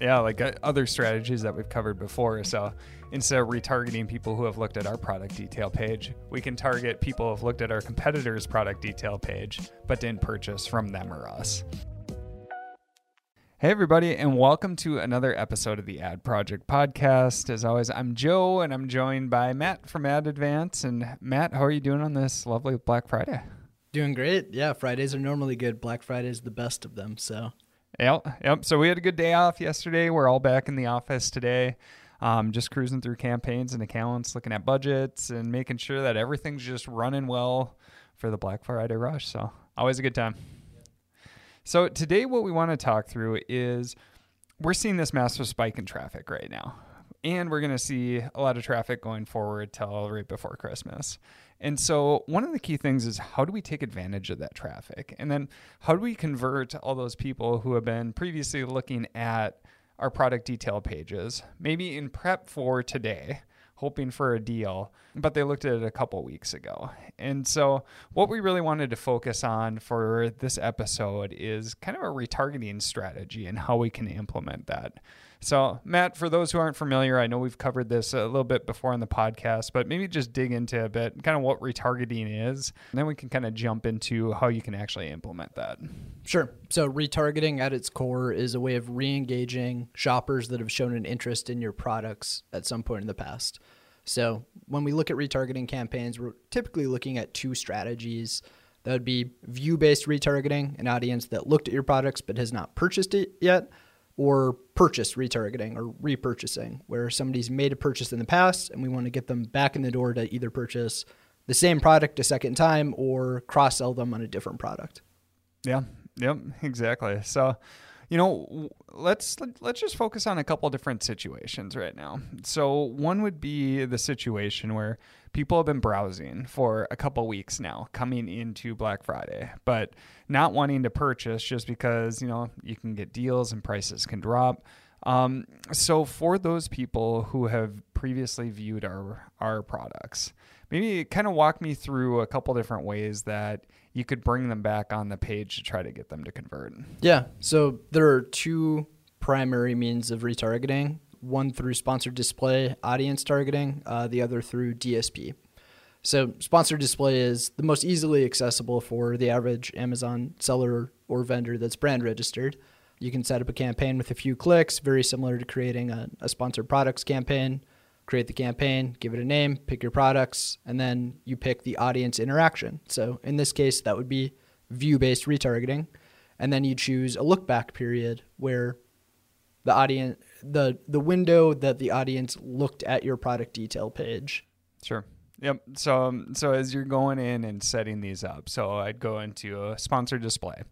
Yeah, like uh, other strategies that we've covered before. So instead of retargeting people who have looked at our product detail page, we can target people who have looked at our competitor's product detail page but didn't purchase from them or us. Hey, everybody, and welcome to another episode of the Ad Project Podcast. As always, I'm Joe, and I'm joined by Matt from Ad Advance. And Matt, how are you doing on this lovely Black Friday? Doing great. Yeah, Fridays are normally good. Black Friday is the best of them. So, yep, yep. So we had a good day off yesterday. We're all back in the office today. Um, just cruising through campaigns and accounts, looking at budgets, and making sure that everything's just running well for the Black Friday rush. So, always a good time. So, today, what we want to talk through is we're seeing this massive spike in traffic right now. And we're going to see a lot of traffic going forward till right before Christmas. And so, one of the key things is how do we take advantage of that traffic? And then, how do we convert all those people who have been previously looking at our product detail pages, maybe in prep for today, hoping for a deal, but they looked at it a couple weeks ago. And so, what we really wanted to focus on for this episode is kind of a retargeting strategy and how we can implement that. So, Matt, for those who aren't familiar, I know we've covered this a little bit before on the podcast, but maybe just dig into a bit kind of what retargeting is, and then we can kind of jump into how you can actually implement that. Sure. So, retargeting at its core is a way of re engaging shoppers that have shown an interest in your products at some point in the past. So, when we look at retargeting campaigns, we're typically looking at two strategies. That would be view based retargeting, an audience that looked at your products but has not purchased it yet or purchase retargeting or repurchasing, where somebody's made a purchase in the past and we want to get them back in the door to either purchase the same product a second time or cross sell them on a different product. Yeah, yep, exactly. So, you know, let's let's just focus on a couple different situations right now. So, one would be the situation where people have been browsing for a couple weeks now coming into Black Friday, but not wanting to purchase just because, you know, you can get deals and prices can drop. Um, so for those people who have previously viewed our our products, maybe kind of walk me through a couple different ways that you could bring them back on the page to try to get them to convert. Yeah. So there are two primary means of retargeting one through sponsored display audience targeting, uh, the other through DSP. So, sponsored display is the most easily accessible for the average Amazon seller or vendor that's brand registered. You can set up a campaign with a few clicks, very similar to creating a, a sponsored products campaign. Create the campaign, give it a name, pick your products, and then you pick the audience interaction. So, in this case, that would be view based retargeting. And then you choose a look back period where the audience the the window that the audience looked at your product detail page. Sure. Yep. So um, so as you're going in and setting these up, so I'd go into a sponsored display,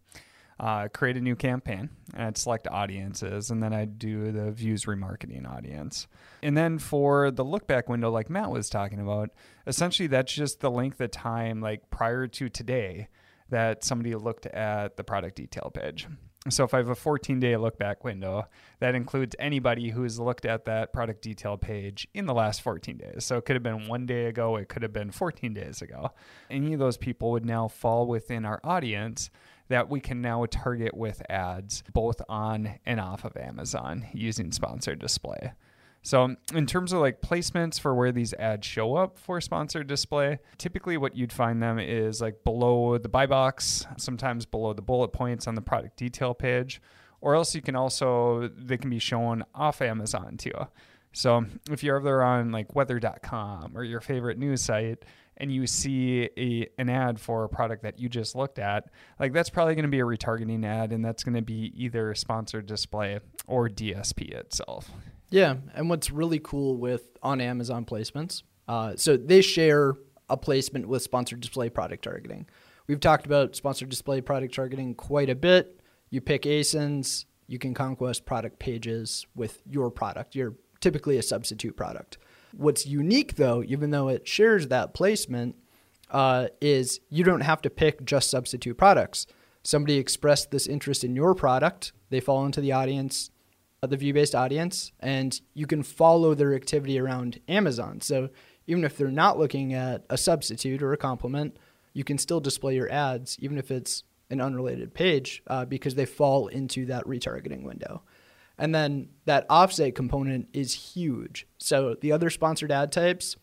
uh, create a new campaign, and I'd select audiences, and then I'd do the views remarketing audience. And then for the look back window, like Matt was talking about, essentially that's just the length of time, like prior to today, that somebody looked at the product detail page. So if I have a 14 day look back window, that includes anybody who's looked at that product detail page in the last 14 days. So it could have been one day ago, it could have been 14 days ago. Any of those people would now fall within our audience that we can now target with ads both on and off of Amazon using sponsored display. So, in terms of like placements for where these ads show up for sponsored display, typically what you'd find them is like below the buy box, sometimes below the bullet points on the product detail page, or else you can also, they can be shown off Amazon too. So, if you're ever on like weather.com or your favorite news site, and you see a, an ad for a product that you just looked at, like that's probably going to be a retargeting ad, and that's going to be either sponsored display or DSP itself. Yeah, and what's really cool with on Amazon placements, uh, so they share a placement with sponsored display product targeting. We've talked about sponsored display product targeting quite a bit. You pick ASINs, you can conquest product pages with your product. You're typically a substitute product. What's unique though, even though it shares that placement, uh, is you don't have to pick just substitute products. Somebody expressed this interest in your product, they fall into the audience, the view based audience, and you can follow their activity around Amazon. So even if they're not looking at a substitute or a complement, you can still display your ads, even if it's an unrelated page, uh, because they fall into that retargeting window. And then that offsite component is huge. So the other sponsored ad types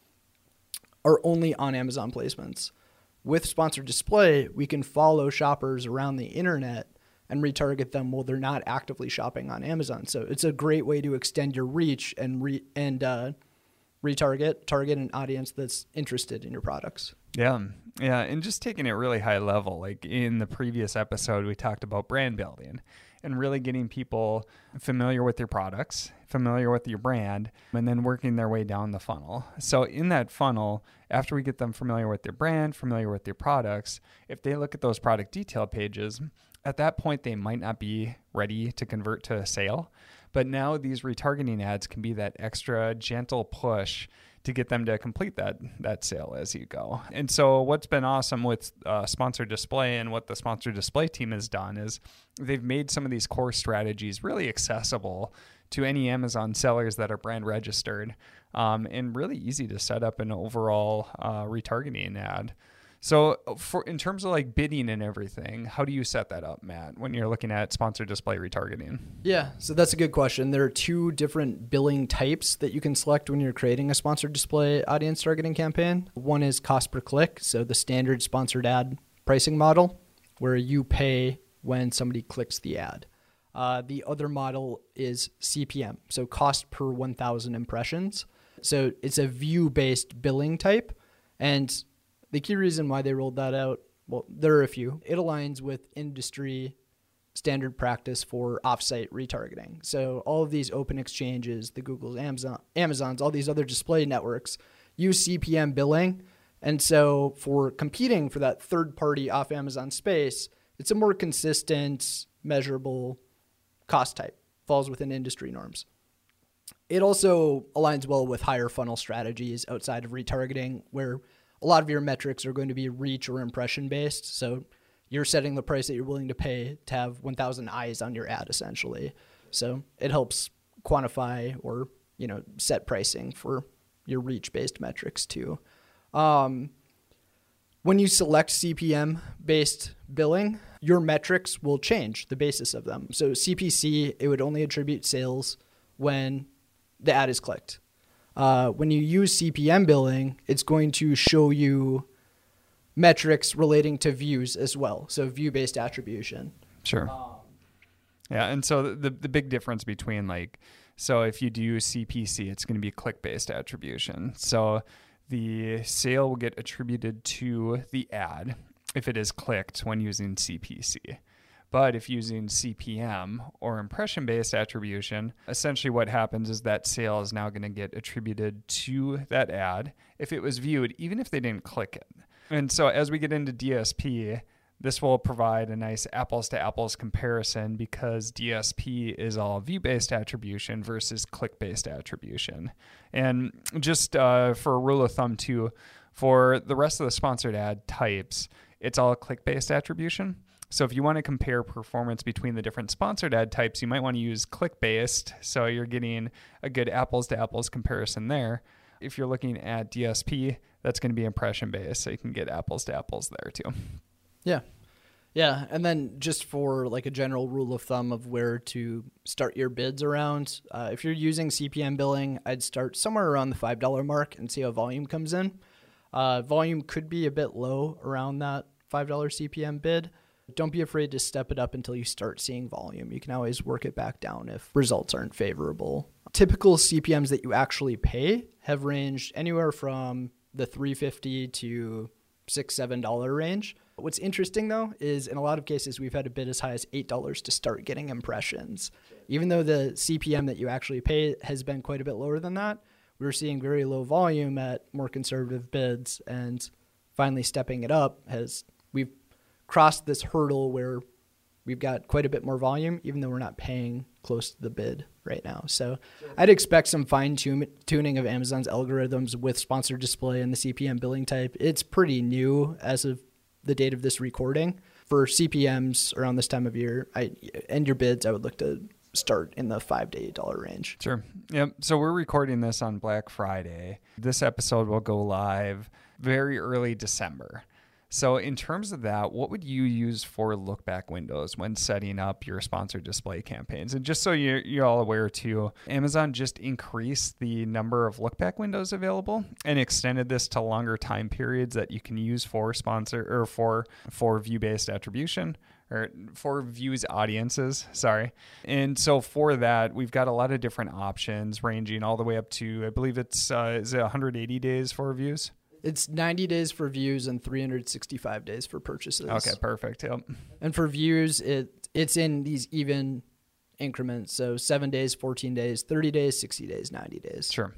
are only on Amazon placements. With sponsored display, we can follow shoppers around the internet and retarget them while they're not actively shopping on Amazon. So it's a great way to extend your reach and re- and uh, retarget target an audience that's interested in your products. Yeah. Yeah. And just taking it really high level, like in the previous episode, we talked about brand building and really getting people familiar with your products, familiar with your brand, and then working their way down the funnel. So, in that funnel, after we get them familiar with their brand, familiar with their products, if they look at those product detail pages, at that point, they might not be ready to convert to a sale. But now these retargeting ads can be that extra gentle push to get them to complete that that sale as you go. And so what's been awesome with uh, sponsored display and what the sponsored display team has done is they've made some of these core strategies really accessible to any Amazon sellers that are brand registered um, and really easy to set up an overall uh, retargeting ad. So, for in terms of like bidding and everything, how do you set that up, Matt, when you're looking at sponsored display retargeting? Yeah, so that's a good question. There are two different billing types that you can select when you're creating a sponsored display audience targeting campaign. One is cost per click, so the standard sponsored ad pricing model, where you pay when somebody clicks the ad. Uh, the other model is CPM, so cost per 1,000 impressions. So it's a view based billing type. And the key reason why they rolled that out, well, there are a few. It aligns with industry standard practice for offsite retargeting. So all of these open exchanges, the Google's, Amazon, Amazon's, all these other display networks use CPM billing. And so for competing for that third party off Amazon space, it's a more consistent, measurable cost type, falls within industry norms. It also aligns well with higher funnel strategies outside of retargeting, where a lot of your metrics are going to be reach or impression based. So you're setting the price that you're willing to pay to have 1,000 eyes on your ad, essentially. So it helps quantify or you know set pricing for your reach based metrics too. Um, when you select CPM based billing, your metrics will change the basis of them. So CPC, it would only attribute sales when the ad is clicked. Uh, when you use CPM billing, it's going to show you metrics relating to views as well. So view based attribution. Sure. Um, yeah, and so the the big difference between like so if you do CPC, it's going to be click based attribution. So the sale will get attributed to the ad if it is clicked when using CPC. But if using CPM or impression based attribution, essentially what happens is that sale is now going to get attributed to that ad if it was viewed, even if they didn't click it. And so as we get into DSP, this will provide a nice apples to apples comparison because DSP is all view based attribution versus click based attribution. And just uh, for a rule of thumb, too, for the rest of the sponsored ad types, it's all click based attribution. So if you want to compare performance between the different sponsored ad types, you might want to use click based. So you're getting a good apples to apples comparison there. If you're looking at DSP, that's going to be impression based. So you can get apples to apples there too. Yeah. Yeah. And then just for like a general rule of thumb of where to start your bids around, uh, if you're using CPM billing, I'd start somewhere around the $5 mark and see how volume comes in. Uh, volume could be a bit low around that $5 CPM bid. Don't be afraid to step it up until you start seeing volume. You can always work it back down if results aren't favorable. Typical CPMs that you actually pay have ranged anywhere from the 350 to six, seven dollar range. What's interesting though is in a lot of cases we've had a bid as high as eight dollars to start getting impressions. Even though the CPM that you actually pay has been quite a bit lower than that, we we're seeing very low volume at more conservative bids and finally stepping it up has we've crossed this hurdle where we've got quite a bit more volume, even though we're not paying close to the bid right now. So I'd expect some fine tuning of Amazon's algorithms with sponsored display and the CPM billing type. It's pretty new as of the date of this recording. For CPMs around this time of year, I and your bids, I would look to start in the five to eight dollar range. Sure. Yep. So we're recording this on Black Friday. This episode will go live very early December. So, in terms of that, what would you use for look back windows when setting up your sponsored display campaigns? And just so you're, you're all aware too, Amazon just increased the number of look back windows available and extended this to longer time periods that you can use for sponsor or for for view based attribution or for views audiences sorry and so for that we've got a lot of different options ranging all the way up to i believe it's uh, is it 180 days for views It's 90 days for views and 365 days for purchases. okay perfect yep And for views, it it's in these even increments. So seven days, 14 days, 30 days, 60 days, 90 days. sure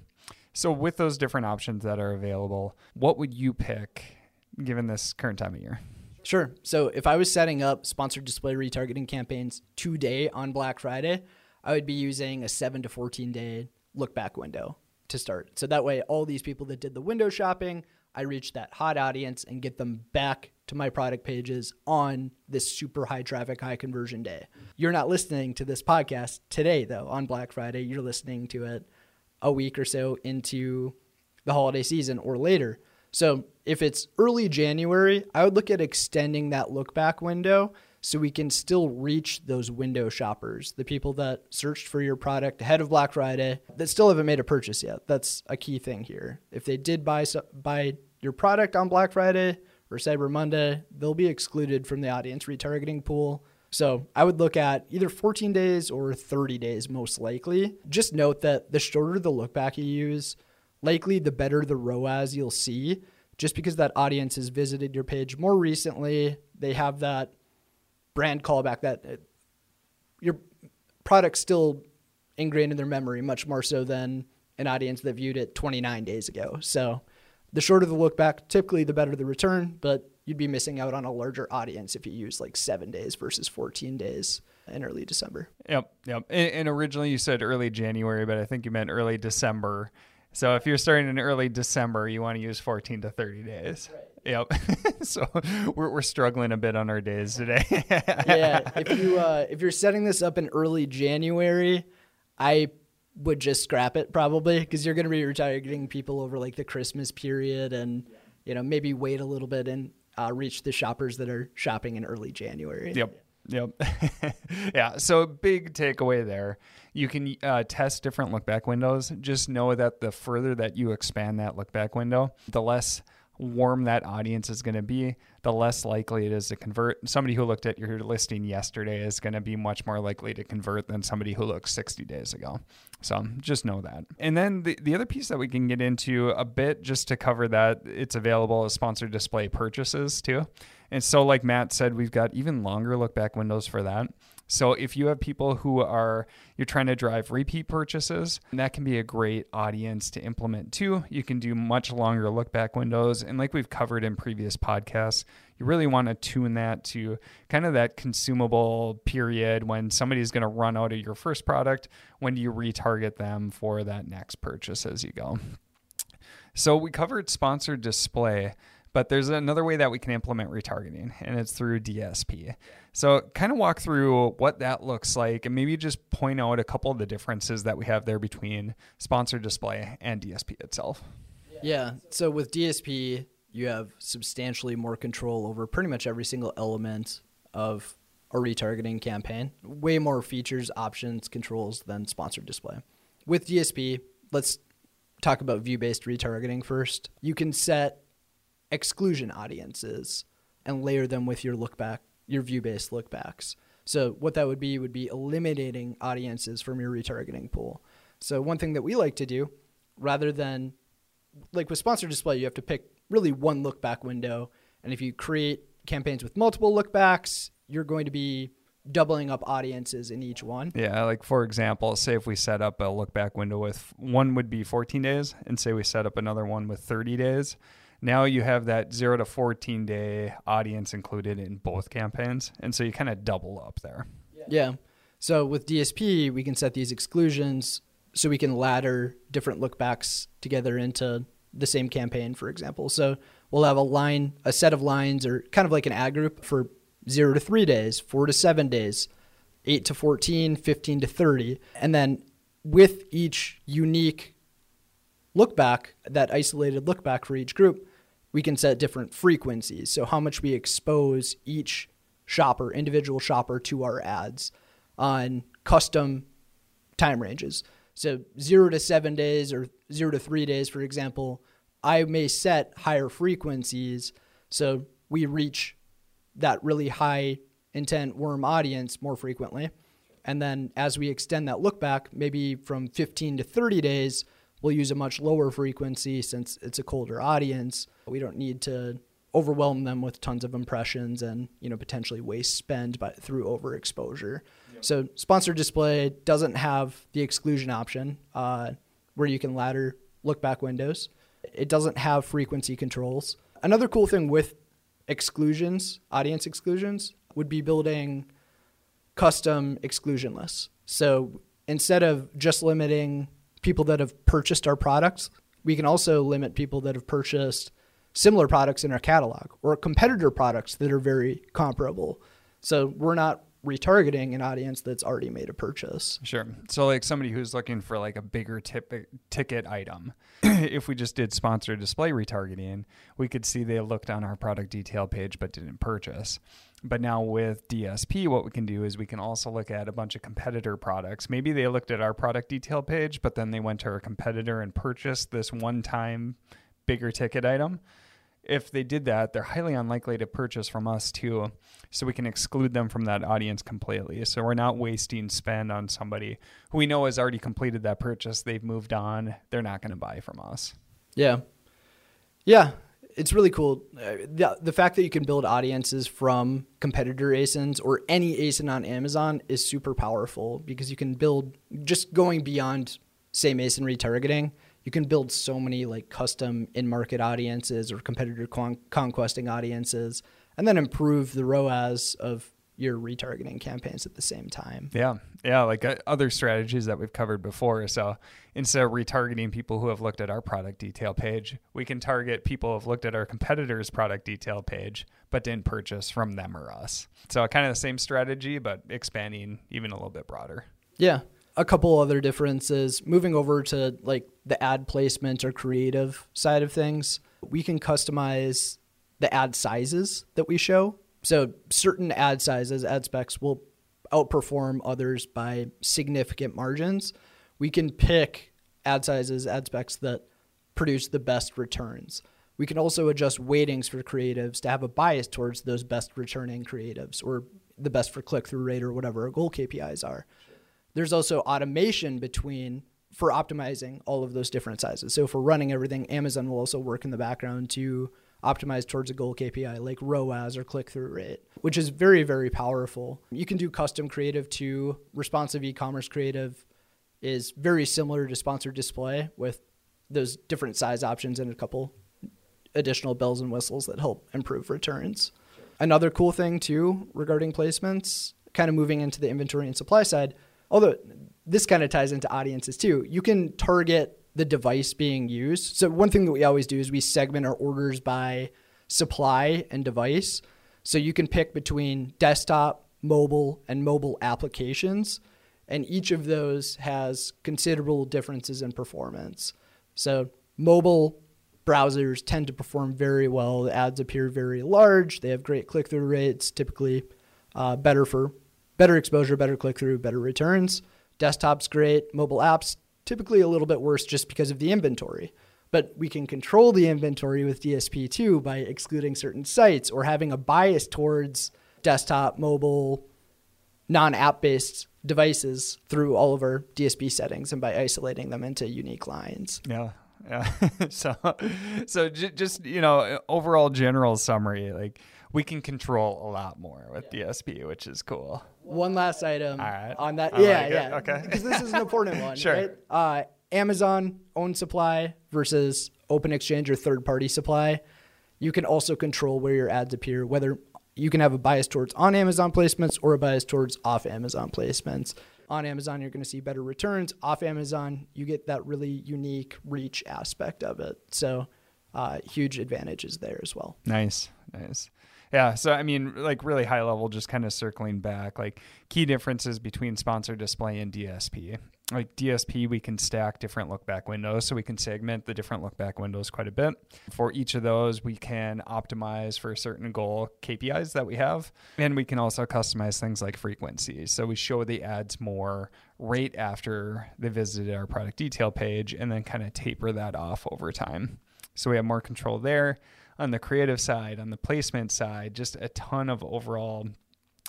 so with those different options that are available what would you pick given this current time of year Sure. So if I was setting up sponsored display retargeting campaigns today on Black Friday, I would be using a seven to 14 day look back window to start. So that way, all these people that did the window shopping, I reach that hot audience and get them back to my product pages on this super high traffic, high conversion day. You're not listening to this podcast today, though, on Black Friday. You're listening to it a week or so into the holiday season or later. So if it's early January, I would look at extending that look back window so we can still reach those window shoppers, the people that searched for your product ahead of Black Friday that still haven't made a purchase yet. That's a key thing here. If they did buy buy your product on Black Friday or Cyber Monday, they'll be excluded from the audience retargeting pool. So I would look at either 14 days or 30 days most likely. Just note that the shorter the look back you use, likely the better the ROAS you'll see, just because that audience has visited your page more recently. They have that brand callback that uh, your product's still ingrained in their memory, much more so than an audience that viewed it 29 days ago. So the shorter the look back, typically the better the return, but you'd be missing out on a larger audience if you use like seven days versus 14 days in early December. Yep, yep. And, and originally you said early January, but I think you meant early December. So if you're starting in early December, you want to use 14 to 30 days. Yep. so we're, we're struggling a bit on our days today. yeah, if you uh, if you're setting this up in early January, I would just scrap it probably because you're going to be retargeting people over like the Christmas period, and you know maybe wait a little bit and uh, reach the shoppers that are shopping in early January. Yep. Yep. yeah. So big takeaway there. You can uh, test different look back windows. Just know that the further that you expand that look back window, the less warm that audience is going to be, the less likely it is to convert. Somebody who looked at your listing yesterday is going to be much more likely to convert than somebody who looked 60 days ago. So just know that. And then the, the other piece that we can get into a bit just to cover that it's available as sponsored display purchases too. And so, like Matt said, we've got even longer look back windows for that. So if you have people who are you're trying to drive repeat purchases, that can be a great audience to implement too. You can do much longer look back windows and like we've covered in previous podcasts, you really want to tune that to kind of that consumable period when somebody's going to run out of your first product, when do you retarget them for that next purchase as you go. So we covered sponsored display. But there's another way that we can implement retargeting, and it's through DSP. So, kind of walk through what that looks like, and maybe just point out a couple of the differences that we have there between sponsored display and DSP itself. Yeah. So with DSP, you have substantially more control over pretty much every single element of a retargeting campaign. Way more features, options, controls than sponsored display. With DSP, let's talk about view based retargeting first. You can set exclusion audiences and layer them with your look back, your view based look backs. So what that would be would be eliminating audiences from your retargeting pool. So one thing that we like to do, rather than like with sponsored display, you have to pick really one look back window. And if you create campaigns with multiple look backs, you're going to be doubling up audiences in each one. Yeah, like for example, say if we set up a look back window with one would be 14 days, and say we set up another one with 30 days. Now you have that zero to 14 day audience included in both campaigns. And so you kind of double up there. Yeah. So with DSP, we can set these exclusions so we can ladder different lookbacks together into the same campaign, for example. So we'll have a line, a set of lines, or kind of like an ad group for zero to three days, four to seven days, eight to 14, 15 to 30. And then with each unique look back, that isolated look back for each group, we can set different frequencies. So, how much we expose each shopper, individual shopper, to our ads on custom time ranges. So, zero to seven days or zero to three days, for example, I may set higher frequencies so we reach that really high intent worm audience more frequently. And then as we extend that look back, maybe from 15 to 30 days, we'll use a much lower frequency since it's a colder audience. We don't need to overwhelm them with tons of impressions and you know potentially waste spend by, through overexposure. Yep. So sponsored display doesn't have the exclusion option uh, where you can ladder look back windows. It doesn't have frequency controls. Another cool thing with exclusions, audience exclusions, would be building custom exclusion lists. So instead of just limiting people that have purchased our products, we can also limit people that have purchased similar products in our catalog or competitor products that are very comparable. So we're not retargeting an audience that's already made a purchase. Sure. So like somebody who's looking for like a bigger tip- ticket item, if we just did sponsored display retargeting, we could see they looked on our product detail page but didn't purchase. But now with DSP, what we can do is we can also look at a bunch of competitor products. Maybe they looked at our product detail page, but then they went to our competitor and purchased this one time bigger ticket item if they did that, they're highly unlikely to purchase from us too. So we can exclude them from that audience completely. So we're not wasting spend on somebody who we know has already completed that purchase. They've moved on. They're not going to buy from us. Yeah. Yeah. It's really cool. Uh, the, the fact that you can build audiences from competitor ASINs or any ASIN on Amazon is super powerful because you can build just going beyond same ASIN retargeting you can build so many like custom in-market audiences or competitor con- conquesting audiences and then improve the ROAS of your retargeting campaigns at the same time. Yeah. Yeah. Like uh, other strategies that we've covered before. So instead of retargeting people who have looked at our product detail page, we can target people who have looked at our competitors' product detail page, but didn't purchase from them or us. So kind of the same strategy, but expanding even a little bit broader. Yeah a couple other differences. Moving over to like the ad placement or creative side of things, we can customize the ad sizes that we show. So certain ad sizes, ad specs will outperform others by significant margins. We can pick ad sizes, ad specs that produce the best returns. We can also adjust weightings for creatives to have a bias towards those best returning creatives or the best for click through rate or whatever our goal KPIs are. There's also automation between for optimizing all of those different sizes. So we're running everything, Amazon will also work in the background to optimize towards a goal KPI like ROAS or click through rate, which is very, very powerful. You can do custom creative to responsive e commerce creative is very similar to sponsored display with those different size options and a couple additional bells and whistles that help improve returns. Another cool thing too regarding placements, kind of moving into the inventory and supply side, although this kind of ties into audiences too, you can target the device being used. So one thing that we always do is we segment our orders by supply and device. So you can pick between desktop, mobile, and mobile applications. And each of those has considerable differences in performance. So mobile browsers tend to perform very well. The ads appear very large. They have great click through rates, typically uh, better for better exposure, better click through, better returns. Desktop's great. Mobile apps, typically a little bit worse just because of the inventory. But we can control the inventory with DSP too by excluding certain sites or having a bias towards desktop, mobile, non app based devices through all of our DSP settings and by isolating them into unique lines. Yeah. Yeah. so, so j- just, you know, overall general summary, like we can control a lot more with yeah. DSP, which is cool. One last item on that. I yeah, like yeah. Okay. Because this is an important one. sure. Right? Uh, Amazon owned supply versus open exchange or third party supply. You can also control where your ads appear, whether you can have a bias towards on Amazon placements or a bias towards off Amazon placements. On Amazon, you're going to see better returns. Off Amazon, you get that really unique reach aspect of it. So, uh, huge advantages there as well. Nice, nice. Yeah. So, I mean, like really high level, just kind of circling back, like key differences between sponsored display and DSP. like DSP, we can stack different look back windows. So we can segment the different look back windows quite a bit. For each of those, we can optimize for certain goal KPIs that we have. And we can also customize things like frequency. So we show the ads more right after they visited our product detail page and then kind of taper that off over time. So we have more control there. On the creative side, on the placement side, just a ton of overall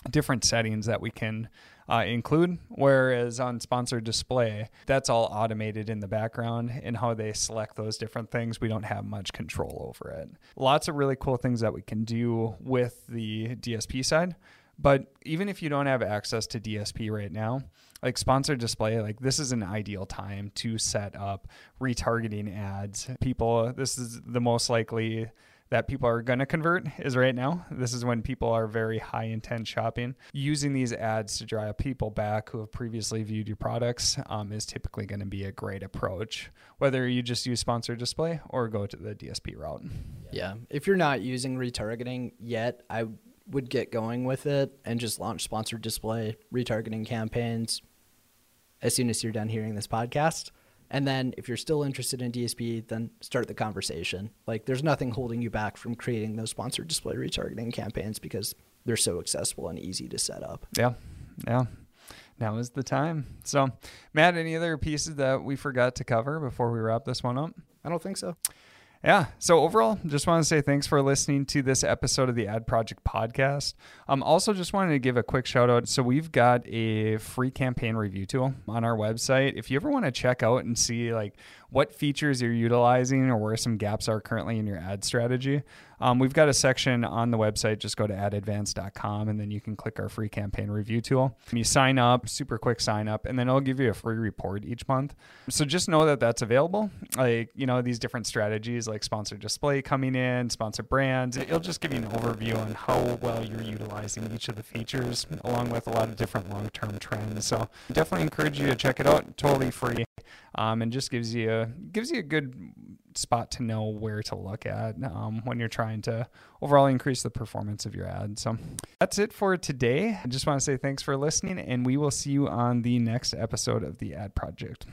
different settings that we can uh, include. Whereas on sponsored display, that's all automated in the background and how they select those different things. We don't have much control over it. Lots of really cool things that we can do with the DSP side. But even if you don't have access to DSP right now, like sponsored display, like this is an ideal time to set up retargeting ads. People, this is the most likely that people are going to convert is right now. This is when people are very high intent shopping. Using these ads to drive people back who have previously viewed your products um, is typically going to be a great approach, whether you just use sponsored display or go to the DSP route. Yeah. If you're not using retargeting yet, I would get going with it and just launch sponsored display retargeting campaigns as soon as you're done hearing this podcast. And then if you're still interested in DSP, then start the conversation. Like there's nothing holding you back from creating those sponsored display retargeting campaigns because they're so accessible and easy to set up. Yeah. Yeah. Now is the time. So, Matt, any other pieces that we forgot to cover before we wrap this one up? I don't think so. Yeah. So overall, just want to say thanks for listening to this episode of the Ad Project podcast. Um, also, just wanted to give a quick shout out. So we've got a free campaign review tool on our website. If you ever want to check out and see like what features you're utilizing or where some gaps are currently in your ad strategy, um, we've got a section on the website. Just go to adadvance.com and then you can click our free campaign review tool. You sign up, super quick sign up, and then it'll give you a free report each month. So just know that that's available. Like, you know, these different strategies like sponsored display coming in, sponsored brands. It'll just give you an overview on how well you're utilizing each of the features, along with a lot of different long term trends. So definitely encourage you to check it out. Totally free. Um, and just gives you a, gives you a good spot to know where to look at um, when you're trying to overall increase the performance of your ad. So that's it for today. I just want to say thanks for listening, and we will see you on the next episode of the Ad Project.